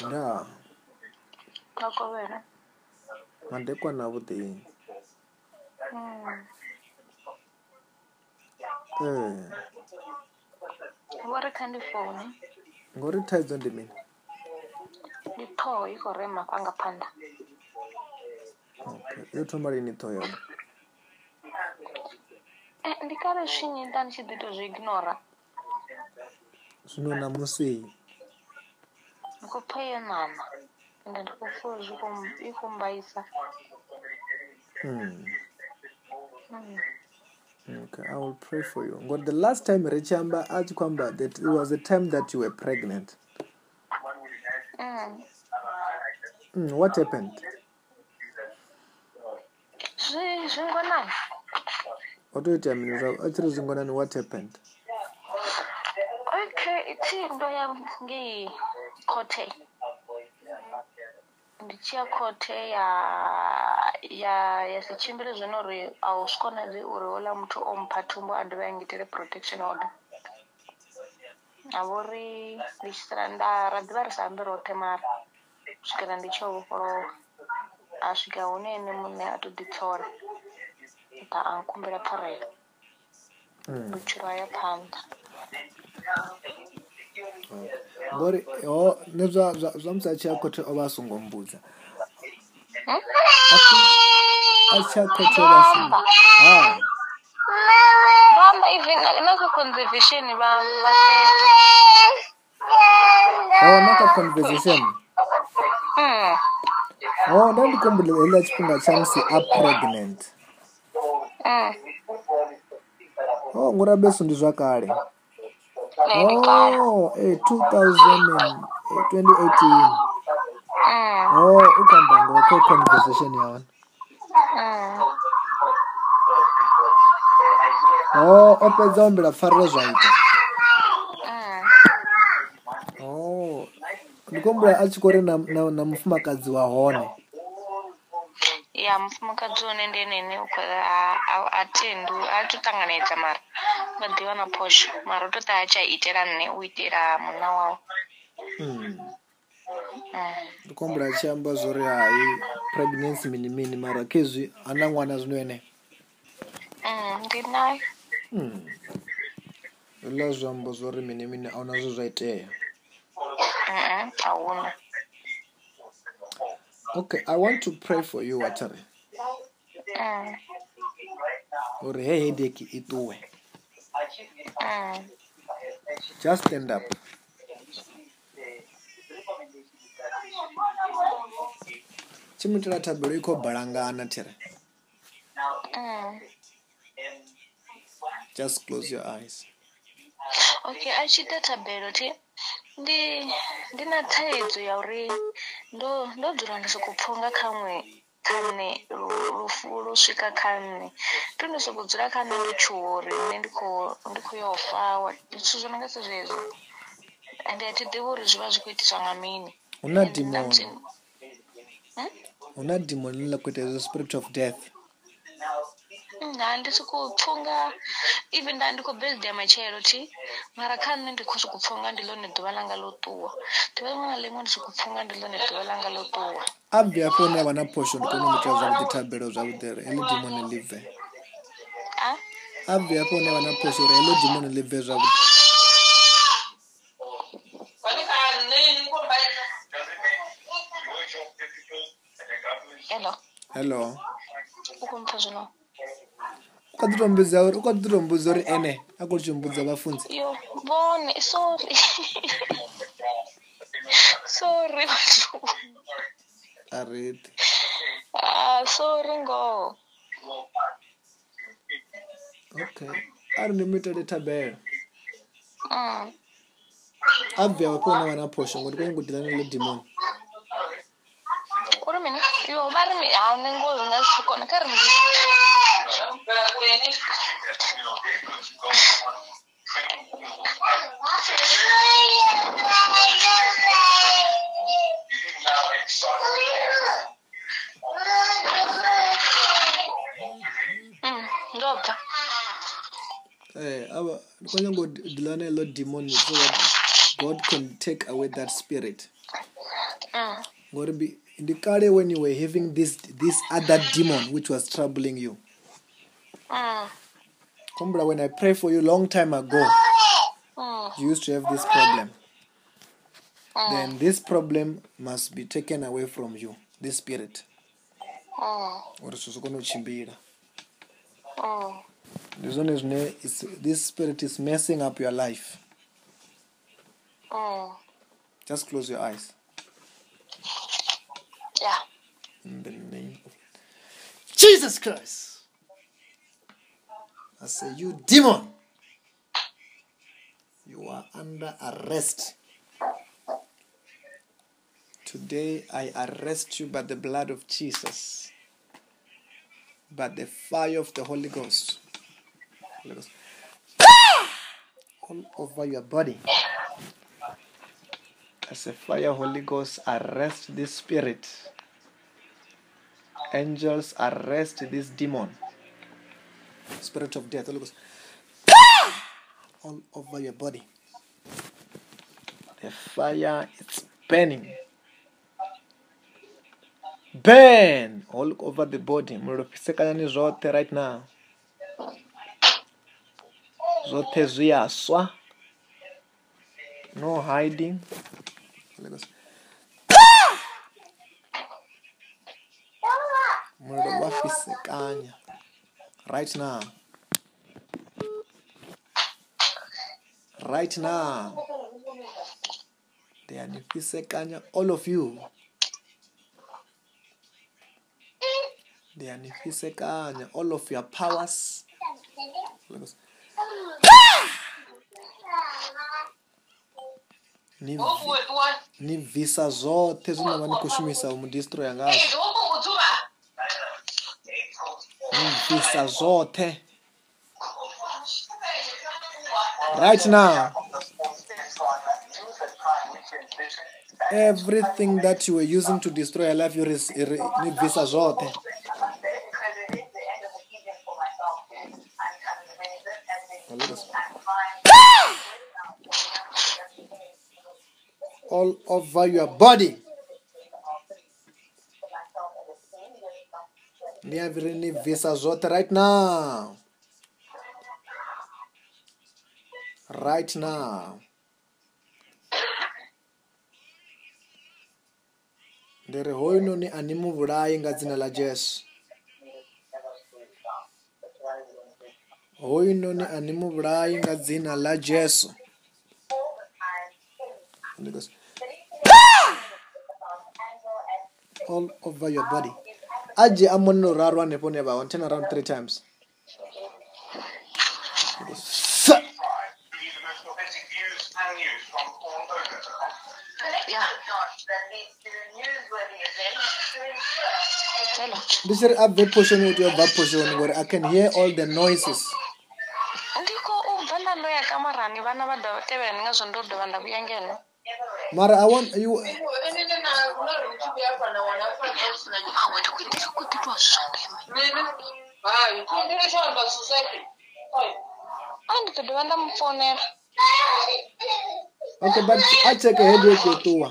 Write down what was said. ya makovela madekwana vutini vo ri kha ni foni ngo ri thaidzo ndi mini ni thoho yi khou rema kwanga phanda yo thoma lini tho yona ndi kare swinyinda ni tshi ḓi to zwi ignora zwino namusi kupa iyo nama and ndagufuje ikumbayiza hmm. hmm. Okay, I will pray for you. But the last time Rechamba asked Kwamba that it was the time that you were pregnant. Mm. Mm, what happened? otoitaminiza achiri zvingonani what happened okay It's in ndo yange khothe ndi tshi ya khothe ya, ya, ya si tshimbile zwino uri a u zwikonadzei uri hola muthu o mpha thumbo a dovhe a ngitele protection order a vha uri ndi tshi sala ra ḓivha ri sa ambi roṱhe mara u swikela ndi tshi ovhofholowa a swika hune ene muṋe a to ḓitsola ta a nkhumbela pfharela mm. vhutshilo mm. ya phanḓa mm. ngori ho ni zwa zwa zwa musa tshi a khothe o vha a songo mbudza a tshi a khothe o vha a songo na kha conversation ho nda ndi kombule heila tshifhinga tsha musi a pregnant mm. ho ngori abesu ndi zwa kale mm. Oh, eh, 2018. Mm. Oh, ukhamba ngokho conversation yona. Mm. Oh, o fhedza o mbila pfarelo zwa ita. Mm. Oh, ndi khou humbula a tshi khou ri na, na, na mufumakadzi wa hone. Ya, mufumakadzi one ndi ene a, a, a tendu, a tu ṱanganedza mara a badhi vanaposva marotota achaiitira neuitira muna wavo hmm. hmm. ndikombura achiamba zvori hai pregnancy mini mini mara kezvi ana mwana zvinoene hmm, ndinayo ila zviamba zvori mini mini auna zvo zvaiteya auna okay i want to pray for you watari mm. uri he headache iṱuwe just stand up chimuitira tabiro ikobhalangana tera just close your eyes okay achiita tabero ti ndi ndina thaidzo ya uri ndo ndo dzura ndisokupfunga khamwe kha nṋe lufu lu swika kha nṋe ndo ndi sokou dzula kha nṋe lutshuwo uri nṋe ndi khou ndi khou yo fa wa zwithu zwo no nga sa zwezwo ende a thi ḓivhi uri zwi vha zwi khou itiswa nga mini hu na demon hm? hu na demon ḽi ḽa khou ita hezwo spirit of death handisi kupfunga ive nda ndiko birthday macharity mara kha nne ndikhosi kupfunga ndilone ḓuvha langa lo ṱuwa ḓuvha liṅwe na liṅwe ndisi kupfunga ndilone ḓuvha langa lo ṱuwa abvi hafho ni avha na phosho ndi kone mutea zwavuḓi thabelo zwavuḓi ri heḽo dimoni live abvi hafho ni avha na phosho ri heḽo dimoni live zwavuḓi hello hello kwatitombudza uri kwatitombudza uri ene akulichimbudza vafunzi ah, okay ari nemuita letabela mm. abvyawa pona vana posho ngoti kwaingodila neledimoni uri mini yo vari mi hanengozinasikona karimi Добре. Eh, hey, our Lord demon so that God can take away that spirit. Mm. God be in the car when you were having this this other demon which was troubling you. Ah. Kumbra, when I prayed for you long time ago, ah. you used to have this problem. Ah. Then this problem must be taken away from you, this spirit. this spirit is messing up your life just close your eyes yeah. in the name of jesus christ say, You demon, you are under arrest. Today I arrest you by the blood of Jesus, by the fire of the Holy Ghost. Holy Ghost. Ah! All over your body. As a fire, Holy Ghost, arrest this spirit. Angels, arrest this demon spirit of death, Holy Ghost, all over your body. The fire is burning. Burn all over the body. Muripisekani zote right now. Zote zuyaswa. No hiding. Holy Ghost. Murilo right now right now ndiyanifisekanya all of you ndiyanifisekanya all of your powers ni visa zwoṱhe zwine vha ni khou shumisa u bvisa zwoṱhe right now everything that you were using to destroy your life you need bvisa zwoṱhe all over your body ni avire ni visa zvote right now right now ndiri hoinoni ani muvulayi nga dzina la jesu hoinoni ani muvulayi nga dzina la jesu all over your body aje amonno rar one upon ever on turn around three times This is a verb portion with your bad portion where I can hear all the noises. Ya Mara, I want you. ndidodova ndamufonera acheke hedi yekutuwa